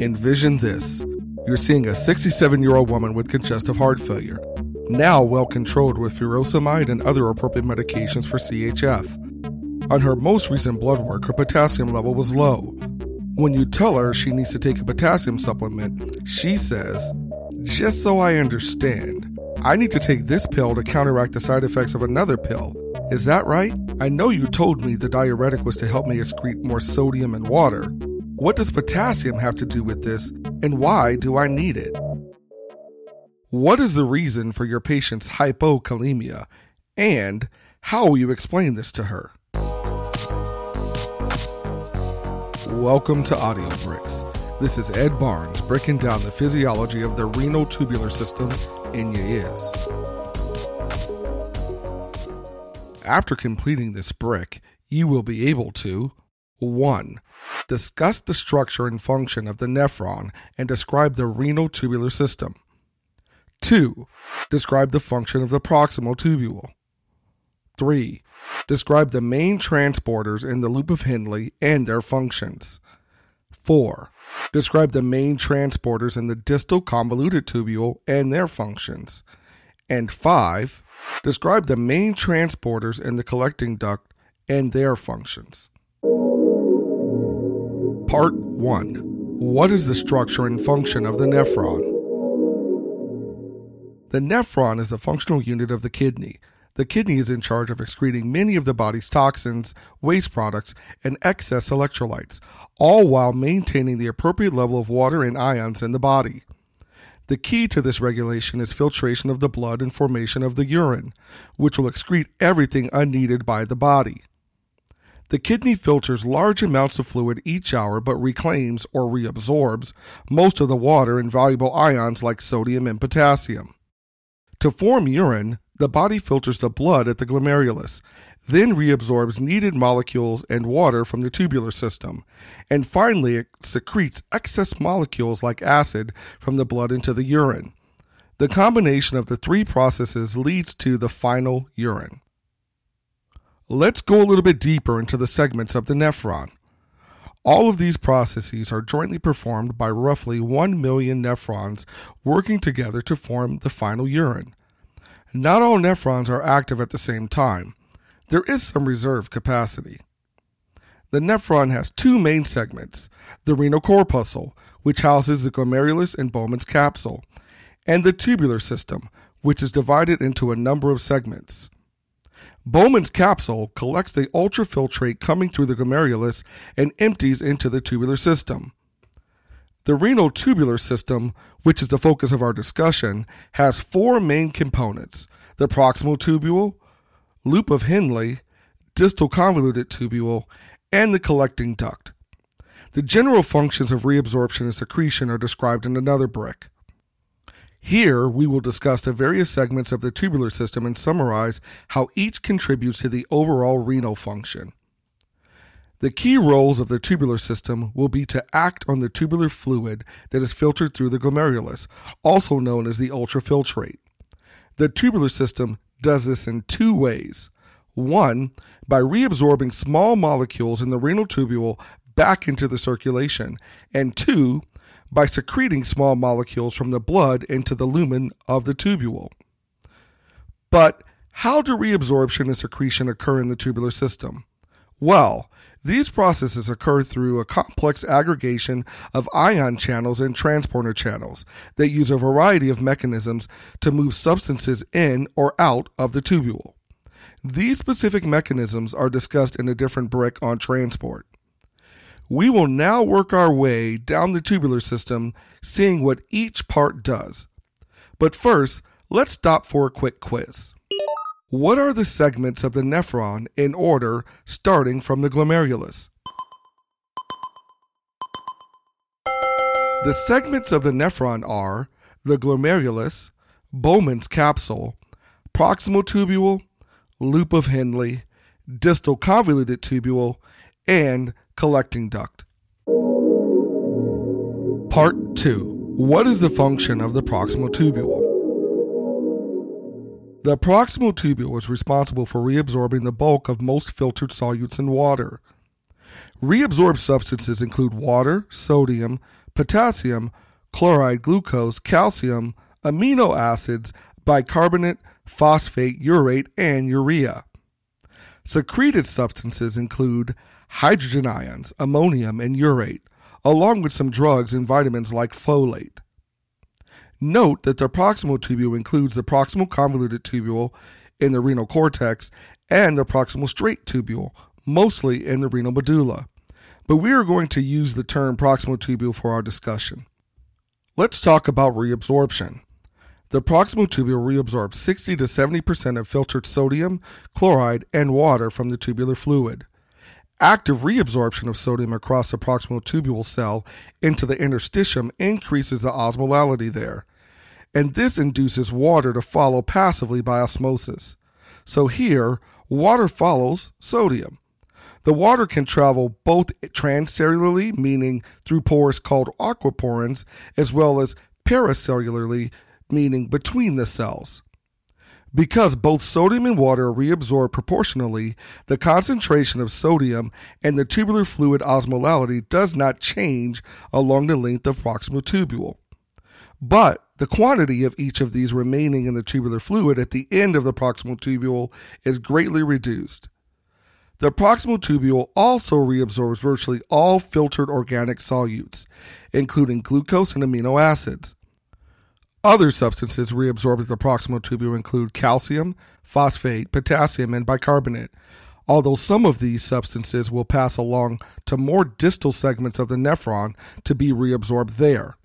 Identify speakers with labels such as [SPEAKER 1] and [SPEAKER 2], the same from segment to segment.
[SPEAKER 1] Envision this you're seeing a 67 year old woman with congestive heart failure, now well controlled with furosemide and other appropriate medications for CHF. On her most recent blood work, her potassium level was low. When you tell her she needs to take a potassium supplement, she says, Just so I understand, I need to take this pill to counteract the side effects of another pill. Is that right? I know you told me the diuretic was to help me excrete more sodium and water. What does potassium have to do with this, and why do I need it? What is the reason for your patient's hypokalemia, and how will you explain this to her? Welcome to Audio Bricks. This is Ed Barnes breaking down the physiology of the renal tubular system in your ears. After completing this brick, you will be able to 1. Discuss the structure and function of the nephron and describe the renal tubular system. 2. Describe the function of the proximal tubule. 3. Describe the main transporters in the loop of Henle and their functions. 4. Describe the main transporters in the distal convoluted tubule and their functions. And 5. Describe the main transporters in the collecting duct and their functions. Part 1 What is the structure and function of the nephron? The nephron is the functional unit of the kidney. The kidney is in charge of excreting many of the body's toxins, waste products, and excess electrolytes, all while maintaining the appropriate level of water and ions in the body. The key to this regulation is filtration of the blood and formation of the urine, which will excrete everything unneeded by the body. The kidney filters large amounts of fluid each hour but reclaims or reabsorbs most of the water and valuable ions like sodium and potassium. To form urine, the body filters the blood at the glomerulus, then reabsorbs needed molecules and water from the tubular system, and finally it secretes excess molecules like acid from the blood into the urine. The combination of the three processes leads to the final urine. Let's go a little bit deeper into the segments of the nephron. All of these processes are jointly performed by roughly 1 million nephrons working together to form the final urine. Not all nephrons are active at the same time. There is some reserve capacity. The nephron has two main segments the renal corpuscle, which houses the glomerulus and Bowman's capsule, and the tubular system, which is divided into a number of segments. Bowman's capsule collects the ultrafiltrate coming through the glomerulus and empties into the tubular system. The renal tubular system, which is the focus of our discussion, has four main components the proximal tubule, loop of Henle, distal convoluted tubule, and the collecting duct. The general functions of reabsorption and secretion are described in another brick. Here, we will discuss the various segments of the tubular system and summarize how each contributes to the overall renal function. The key roles of the tubular system will be to act on the tubular fluid that is filtered through the glomerulus, also known as the ultrafiltrate. The tubular system does this in two ways. One, by reabsorbing small molecules in the renal tubule back into the circulation, and two, by secreting small molecules from the blood into the lumen of the tubule. But how do reabsorption and secretion occur in the tubular system? Well, these processes occur through a complex aggregation of ion channels and transporter channels that use a variety of mechanisms to move substances in or out of the tubule. These specific mechanisms are discussed in a different brick on transport. We will now work our way down the tubular system, seeing what each part does. But first, let's stop for a quick quiz. What are the segments of the nephron in order starting from the glomerulus? The segments of the nephron are the glomerulus, Bowman's capsule, proximal tubule, loop of Henle, distal convoluted tubule, and collecting duct. Part 2 What is the function of the proximal tubule? The proximal tubule is responsible for reabsorbing the bulk of most filtered solutes in water. Reabsorbed substances include water, sodium, potassium, chloride, glucose, calcium, amino acids, bicarbonate, phosphate, urate, and urea. Secreted substances include hydrogen ions, ammonium, and urate, along with some drugs and vitamins like folate. Note that the proximal tubule includes the proximal convoluted tubule in the renal cortex and the proximal straight tubule, mostly in the renal medulla. But we are going to use the term proximal tubule for our discussion. Let's talk about reabsorption. The proximal tubule reabsorbs 60 to 70% of filtered sodium, chloride, and water from the tubular fluid. Active reabsorption of sodium across the proximal tubule cell into the interstitium increases the osmolality there, and this induces water to follow passively by osmosis. So here, water follows sodium. The water can travel both transcellularly, meaning through pores called aquaporins, as well as paracellularly, meaning between the cells. Because both sodium and water are reabsorbed proportionally, the concentration of sodium and the tubular fluid osmolality does not change along the length of proximal tubule. But the quantity of each of these remaining in the tubular fluid at the end of the proximal tubule is greatly reduced. The proximal tubule also reabsorbs virtually all filtered organic solutes, including glucose and amino acids. Other substances reabsorbed at the proximal tubule include calcium, phosphate, potassium, and bicarbonate, although some of these substances will pass along to more distal segments of the nephron to be reabsorbed there.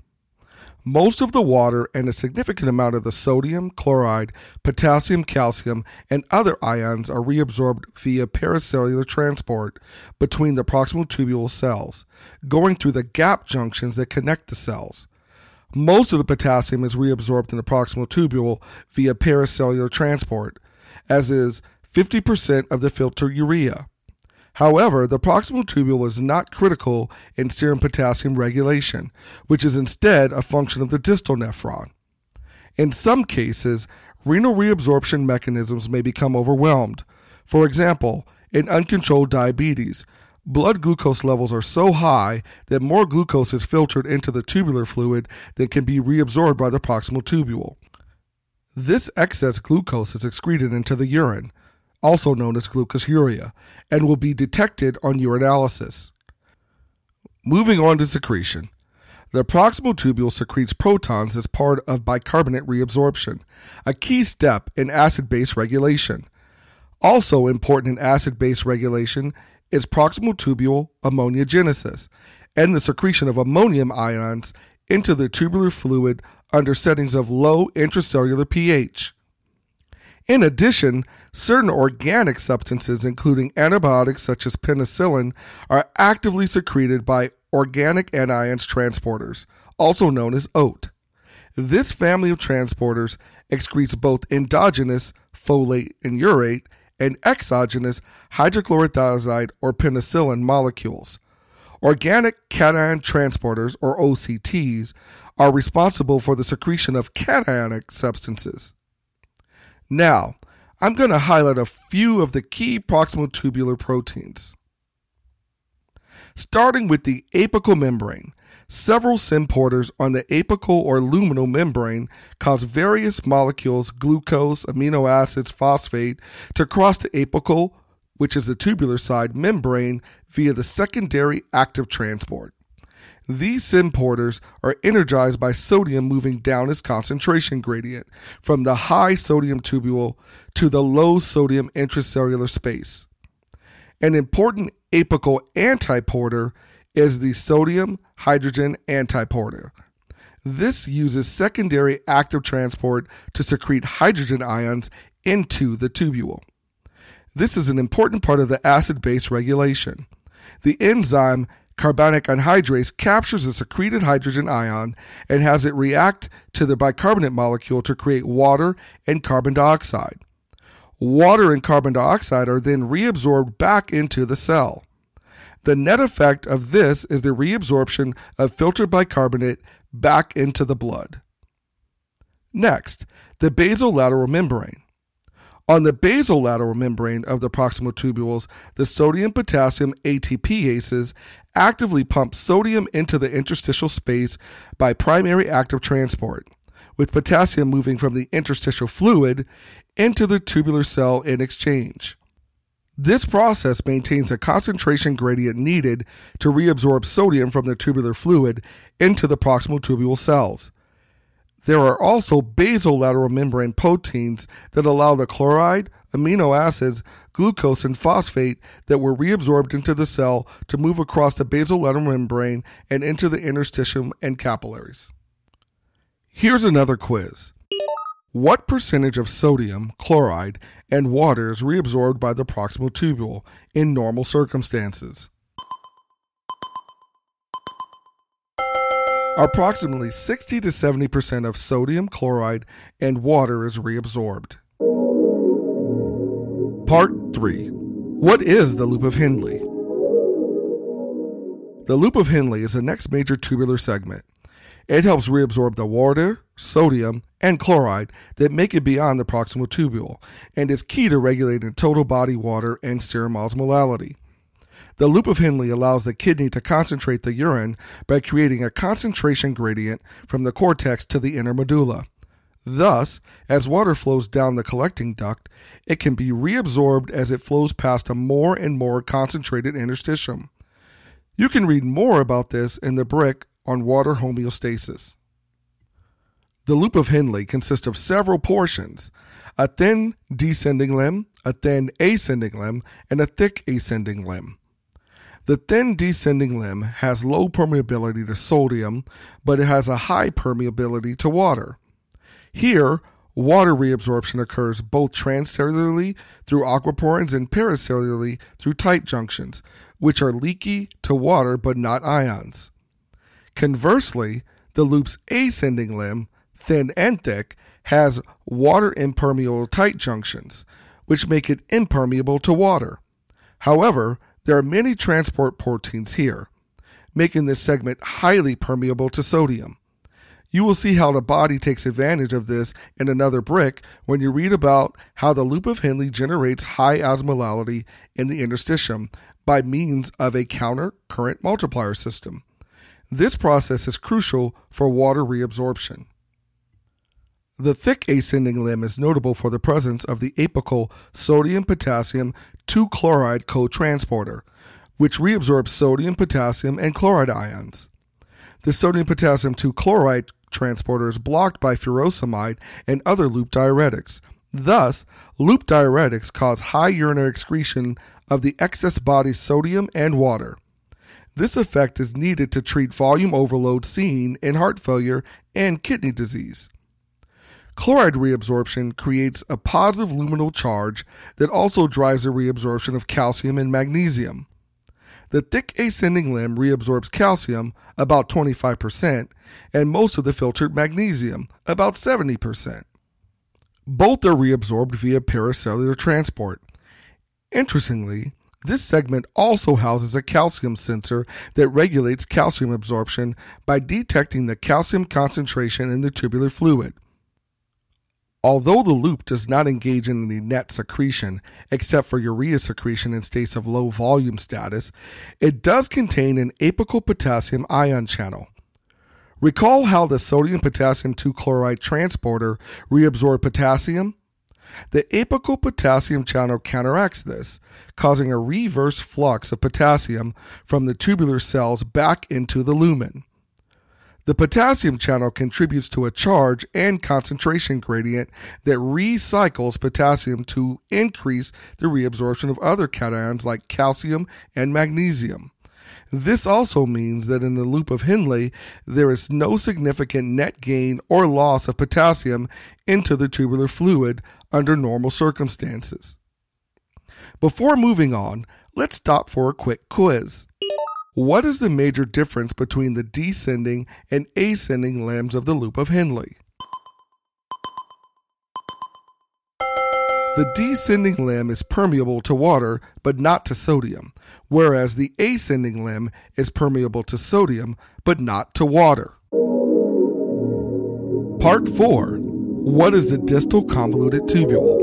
[SPEAKER 1] Most of the water and a significant amount of the sodium, chloride, potassium, calcium, and other ions are reabsorbed via paracellular transport between the proximal tubule cells, going through the gap junctions that connect the cells. Most of the potassium is reabsorbed in the proximal tubule via paracellular transport, as is 50% of the filter urea. However, the proximal tubule is not critical in serum potassium regulation, which is instead a function of the distal nephron. In some cases, renal reabsorption mechanisms may become overwhelmed. For example, in uncontrolled diabetes, blood glucose levels are so high that more glucose is filtered into the tubular fluid than can be reabsorbed by the proximal tubule. This excess glucose is excreted into the urine, also known as glucosuria, and will be detected on urinalysis. Moving on to secretion. The proximal tubule secretes protons as part of bicarbonate reabsorption, a key step in acid base regulation. Also important in acid base regulation is proximal tubule ammoniogenesis and the secretion of ammonium ions into the tubular fluid under settings of low intracellular pH. In addition, certain organic substances, including antibiotics such as penicillin, are actively secreted by organic anions transporters, also known as OAT. This family of transporters excretes both endogenous folate and urate and exogenous hydrochlorothiazide or penicillin molecules. Organic cation transporters, or OCTs, are responsible for the secretion of cationic substances. Now, I'm going to highlight a few of the key proximal tubular proteins. Starting with the apical membrane, Several symporters on the apical or luminal membrane cause various molecules, glucose, amino acids, phosphate, to cross the apical, which is the tubular side, membrane via the secondary active transport. These symporters are energized by sodium moving down its concentration gradient from the high sodium tubule to the low sodium intracellular space. An important apical antiporter is the sodium hydrogen antiporter. This uses secondary active transport to secrete hydrogen ions into the tubule. This is an important part of the acid base regulation. The enzyme carbonic anhydrase captures the secreted hydrogen ion and has it react to the bicarbonate molecule to create water and carbon dioxide. Water and carbon dioxide are then reabsorbed back into the cell. The net effect of this is the reabsorption of filtered bicarbonate back into the blood. Next, the basolateral membrane. On the basolateral membrane of the proximal tubules, the sodium potassium ATPases actively pump sodium into the interstitial space by primary active transport, with potassium moving from the interstitial fluid into the tubular cell in exchange. This process maintains the concentration gradient needed to reabsorb sodium from the tubular fluid into the proximal tubule cells. There are also basolateral membrane proteins that allow the chloride, amino acids, glucose, and phosphate that were reabsorbed into the cell to move across the basolateral membrane and into the interstitium and capillaries. Here's another quiz. What percentage of sodium, chloride, and water is reabsorbed by the proximal tubule in normal circumstances? Approximately 60 to 70% of sodium, chloride, and water is reabsorbed. Part 3 What is the loop of Henle? The loop of Henle is the next major tubular segment. It helps reabsorb the water, sodium, and chloride that make it beyond the proximal tubule and is key to regulating total body water and serum osmolality. The loop of Henle allows the kidney to concentrate the urine by creating a concentration gradient from the cortex to the inner medulla. Thus, as water flows down the collecting duct, it can be reabsorbed as it flows past a more and more concentrated interstitium. You can read more about this in the brick on water homeostasis. The loop of Henle consists of several portions a thin descending limb, a thin ascending limb, and a thick ascending limb. The thin descending limb has low permeability to sodium, but it has a high permeability to water. Here, water reabsorption occurs both transcellularly through aquaporins and paracellularly through tight junctions, which are leaky to water but not ions. Conversely, the loop's ascending limb, thin and thick, has water impermeable tight junctions, which make it impermeable to water. However, there are many transport proteins here, making this segment highly permeable to sodium. You will see how the body takes advantage of this in another brick when you read about how the loop of Henle generates high osmolality in the interstitium by means of a counter current multiplier system. This process is crucial for water reabsorption. The thick ascending limb is notable for the presence of the apical sodium potassium 2 chloride cotransporter, which reabsorbs sodium, potassium, and chloride ions. The sodium potassium 2 chloride transporter is blocked by furosemide and other loop diuretics. Thus, loop diuretics cause high urinary excretion of the excess body sodium and water. This effect is needed to treat volume overload seen in heart failure and kidney disease. Chloride reabsorption creates a positive luminal charge that also drives the reabsorption of calcium and magnesium. The thick ascending limb reabsorbs calcium, about 25%, and most of the filtered magnesium, about 70%. Both are reabsorbed via paracellular transport. Interestingly, this segment also houses a calcium sensor that regulates calcium absorption by detecting the calcium concentration in the tubular fluid. Although the loop does not engage in any net secretion except for urea secretion in states of low volume status, it does contain an apical potassium ion channel. Recall how the sodium potassium 2 chloride transporter reabsorbed potassium? The apical potassium channel counteracts this, causing a reverse flux of potassium from the tubular cells back into the lumen. The potassium channel contributes to a charge and concentration gradient that recycles potassium to increase the reabsorption of other cations like calcium and magnesium. This also means that in the loop of Henle, there is no significant net gain or loss of potassium into the tubular fluid under normal circumstances. Before moving on, let's stop for a quick quiz. What is the major difference between the descending and ascending limbs of the loop of Henle? The descending limb is permeable to water but not to sodium, whereas the ascending limb is permeable to sodium but not to water. Part 4 What is the distal convoluted tubule?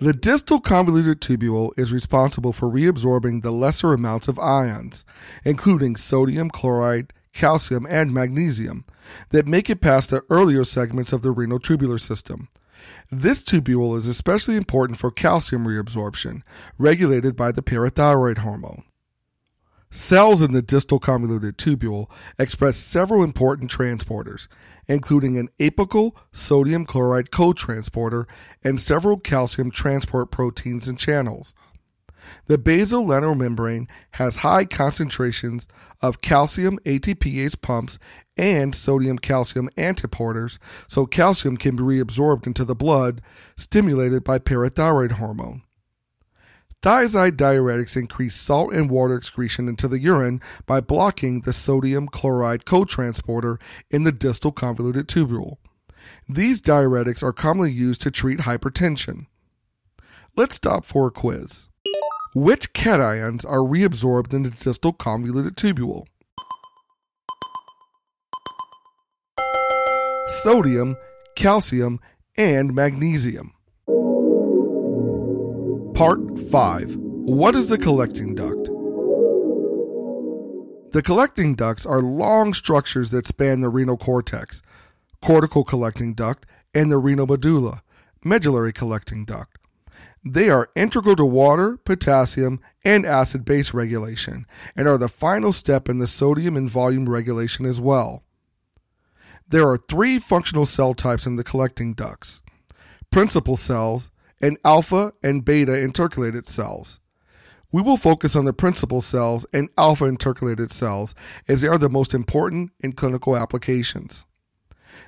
[SPEAKER 1] The distal convoluted tubule is responsible for reabsorbing the lesser amounts of ions, including sodium, chloride, calcium, and magnesium, that make it past the earlier segments of the renal tubular system. This tubule is especially important for calcium reabsorption, regulated by the parathyroid hormone. Cells in the distal convoluted tubule express several important transporters, including an apical sodium chloride cotransporter and several calcium transport proteins and channels. The basolateral membrane has high concentrations of calcium ATPase pumps and sodium calcium antiporters, so calcium can be reabsorbed into the blood, stimulated by parathyroid hormone. Thiazide diuretics increase salt and water excretion into the urine by blocking the sodium chloride cotransporter in the distal convoluted tubule. These diuretics are commonly used to treat hypertension. Let's stop for a quiz. Which cations are reabsorbed in the distal convoluted tubule? Sodium, calcium, and magnesium. Part 5 What is the collecting duct? The collecting ducts are long structures that span the renal cortex, cortical collecting duct, and the renal medulla, medullary collecting duct. They are integral to water, potassium, and acid base regulation, and are the final step in the sodium and volume regulation as well. There are three functional cell types in the collecting ducts principal cells, and alpha and beta intercalated cells. We will focus on the principal cells and alpha intercalated cells as they are the most important in clinical applications.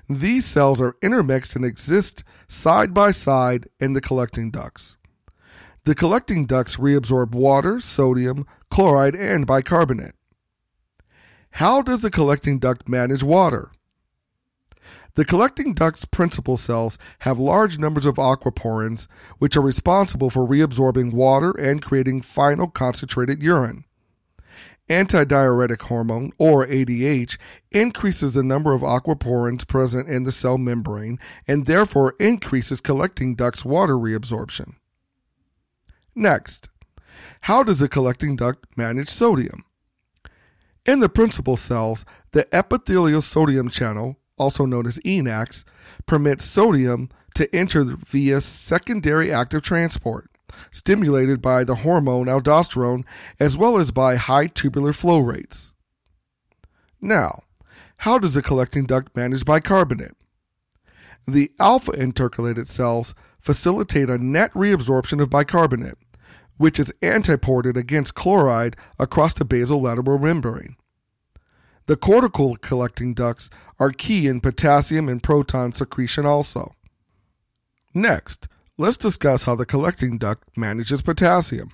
[SPEAKER 1] These cells are intermixed and exist side by side in the collecting ducts. The collecting ducts reabsorb water, sodium, chloride, and bicarbonate. How does the collecting duct manage water? The collecting duct's principal cells have large numbers of aquaporins, which are responsible for reabsorbing water and creating final concentrated urine. Antidiuretic hormone, or ADH, increases the number of aquaporins present in the cell membrane and therefore increases collecting duct's water reabsorption. Next, how does the collecting duct manage sodium? In the principal cells, the epithelial sodium channel, also known as ENaC, permits sodium to enter via secondary active transport, stimulated by the hormone aldosterone as well as by high tubular flow rates. Now, how does the collecting duct manage bicarbonate? The alpha intercalated cells facilitate a net reabsorption of bicarbonate, which is antiported against chloride across the basolateral membrane. The cortical collecting ducts are key in potassium and proton secretion also. Next, let's discuss how the collecting duct manages potassium.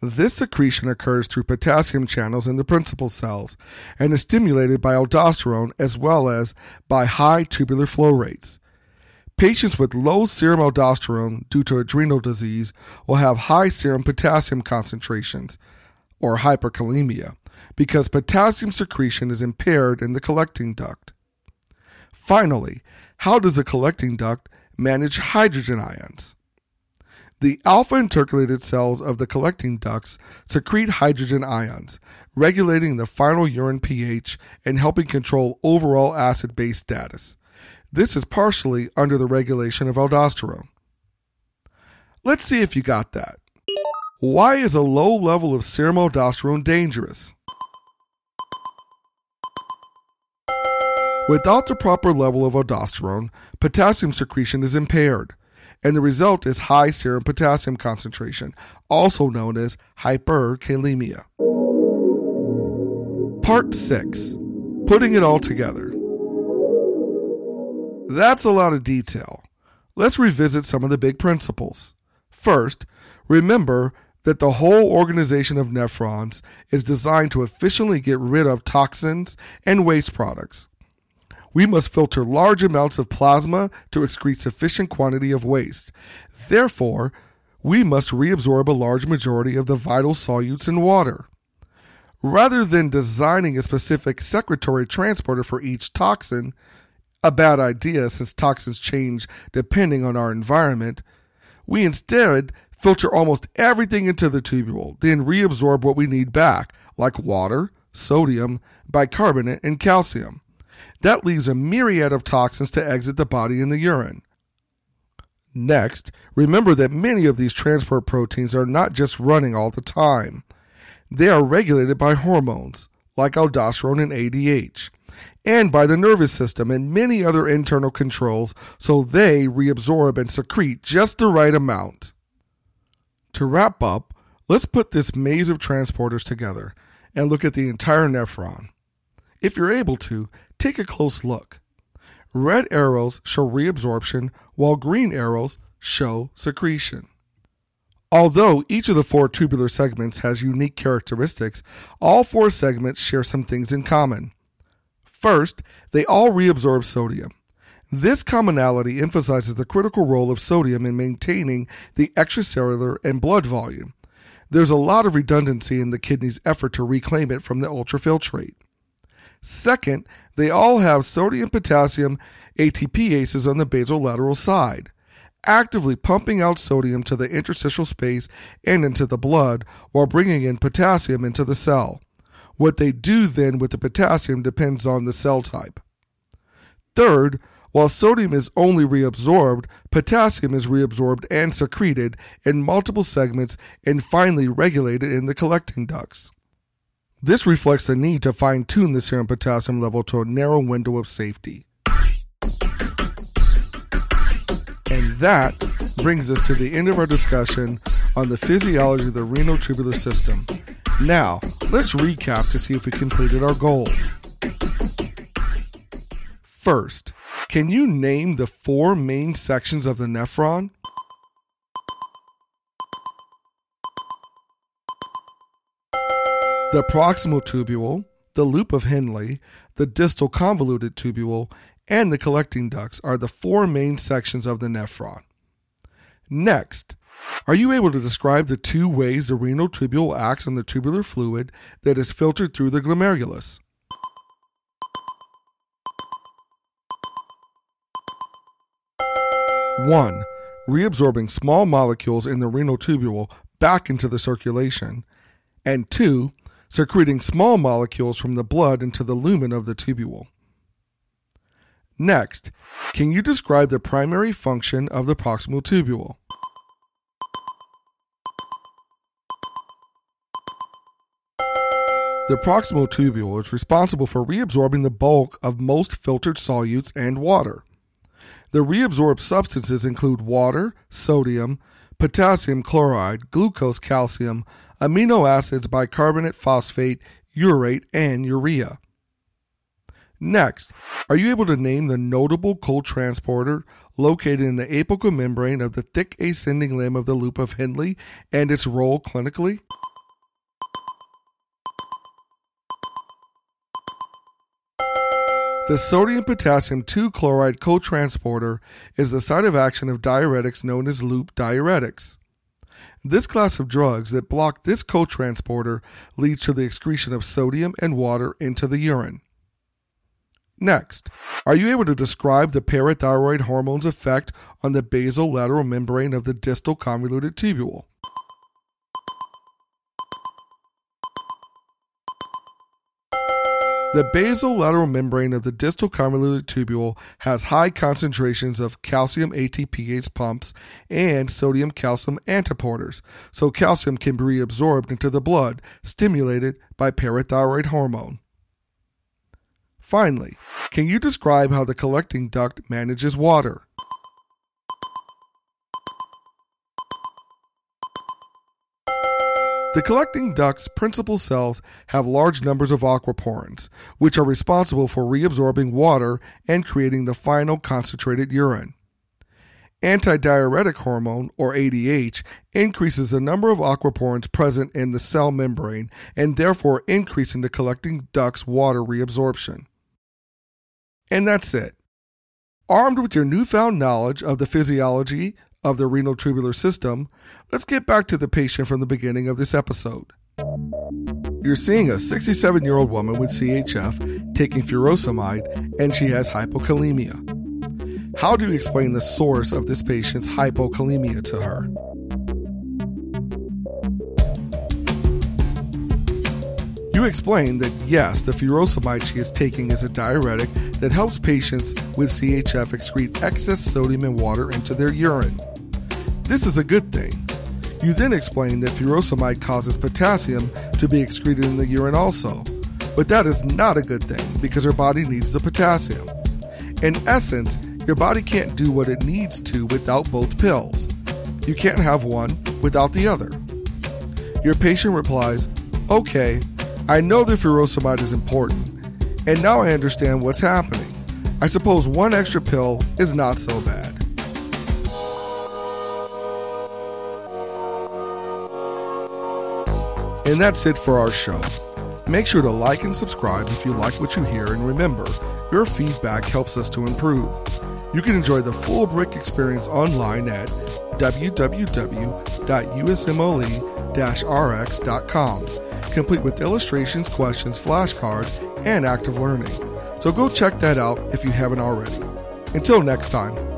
[SPEAKER 1] This secretion occurs through potassium channels in the principal cells and is stimulated by aldosterone as well as by high tubular flow rates. Patients with low serum aldosterone due to adrenal disease will have high serum potassium concentrations, or hyperkalemia, because potassium secretion is impaired in the collecting duct. Finally, how does the collecting duct manage hydrogen ions? The alpha intercalated cells of the collecting ducts secrete hydrogen ions, regulating the final urine pH and helping control overall acid base status. This is partially under the regulation of aldosterone. Let's see if you got that. Why is a low level of serum aldosterone dangerous? Without the proper level of aldosterone, potassium secretion is impaired, and the result is high serum potassium concentration, also known as hyperkalemia. Part 6 Putting it all together. That's a lot of detail. Let's revisit some of the big principles. First, remember that the whole organization of nephrons is designed to efficiently get rid of toxins and waste products we must filter large amounts of plasma to excrete sufficient quantity of waste. Therefore, we must reabsorb a large majority of the vital solutes in water. Rather than designing a specific secretory transporter for each toxin, a bad idea since toxins change depending on our environment, We instead filter almost everything into the tubule, then reabsorb what we need back, like water, sodium, bicarbonate, and calcium. That leaves a myriad of toxins to exit the body in the urine. Next, remember that many of these transport proteins are not just running all the time. They are regulated by hormones, like aldosterone and ADH, and by the nervous system and many other internal controls, so they reabsorb and secrete just the right amount. To wrap up, let's put this maze of transporters together and look at the entire nephron. If you're able to, take a close look. Red arrows show reabsorption, while green arrows show secretion. Although each of the four tubular segments has unique characteristics, all four segments share some things in common. First, they all reabsorb sodium. This commonality emphasizes the critical role of sodium in maintaining the extracellular and blood volume. There's a lot of redundancy in the kidney's effort to reclaim it from the ultrafiltrate. Second, they all have sodium potassium ATPases on the basolateral side, actively pumping out sodium to the interstitial space and into the blood while bringing in potassium into the cell. What they do then with the potassium depends on the cell type. Third, while sodium is only reabsorbed, potassium is reabsorbed and secreted in multiple segments and finally regulated in the collecting ducts. This reflects the need to fine tune the serum potassium level to a narrow window of safety. And that brings us to the end of our discussion on the physiology of the renal tubular system. Now, let's recap to see if we completed our goals. First, can you name the four main sections of the nephron? The proximal tubule, the loop of Henle, the distal convoluted tubule, and the collecting ducts are the four main sections of the nephron. Next, are you able to describe the two ways the renal tubule acts on the tubular fluid that is filtered through the glomerulus? One, reabsorbing small molecules in the renal tubule back into the circulation, and two, secreting small molecules from the blood into the lumen of the tubule. Next, can you describe the primary function of the proximal tubule? The proximal tubule is responsible for reabsorbing the bulk of most filtered solutes and water. The reabsorbed substances include water, sodium, potassium chloride, glucose, calcium, amino acids, bicarbonate, phosphate, urate, and urea. Next, are you able to name the notable co-transporter located in the apical membrane of the thick ascending limb of the loop of Henle and its role clinically? The sodium potassium 2 chloride co-transporter is the site of action of diuretics known as loop diuretics. This class of drugs that block this cotransporter leads to the excretion of sodium and water into the urine. Next, are you able to describe the parathyroid hormone's effect on the basolateral membrane of the distal convoluted tubule? The basolateral membrane of the distal convoluted tubule has high concentrations of calcium ATPase pumps and sodium calcium antiporters, so calcium can be reabsorbed into the blood, stimulated by parathyroid hormone. Finally, can you describe how the collecting duct manages water? The collecting duct's principal cells have large numbers of aquaporins, which are responsible for reabsorbing water and creating the final concentrated urine. Antidiuretic hormone, or ADH, increases the number of aquaporins present in the cell membrane and therefore increasing the collecting duct's water reabsorption. And that's it. Armed with your newfound knowledge of the physiology of the renal tubular system, let's get back to the patient from the beginning of this episode. You're seeing a 67 year old woman with CHF taking furosemide and she has hypokalemia. How do you explain the source of this patient's hypokalemia to her? You explain that yes, the furosemide she is taking is a diuretic that helps patients with CHF excrete excess sodium and water into their urine. This is a good thing. You then explain that furosemide causes potassium to be excreted in the urine also, but that is not a good thing because your body needs the potassium. In essence, your body can't do what it needs to without both pills. You can't have one without the other. Your patient replies, Okay, I know the furosemide is important, and now I understand what's happening. I suppose one extra pill is not so bad. And that's it for our show. Make sure to like and subscribe if you like what you hear, and remember, your feedback helps us to improve. You can enjoy the full brick experience online at www.usmle-rx.com, complete with illustrations, questions, flashcards, and active learning. So go check that out if you haven't already. Until next time.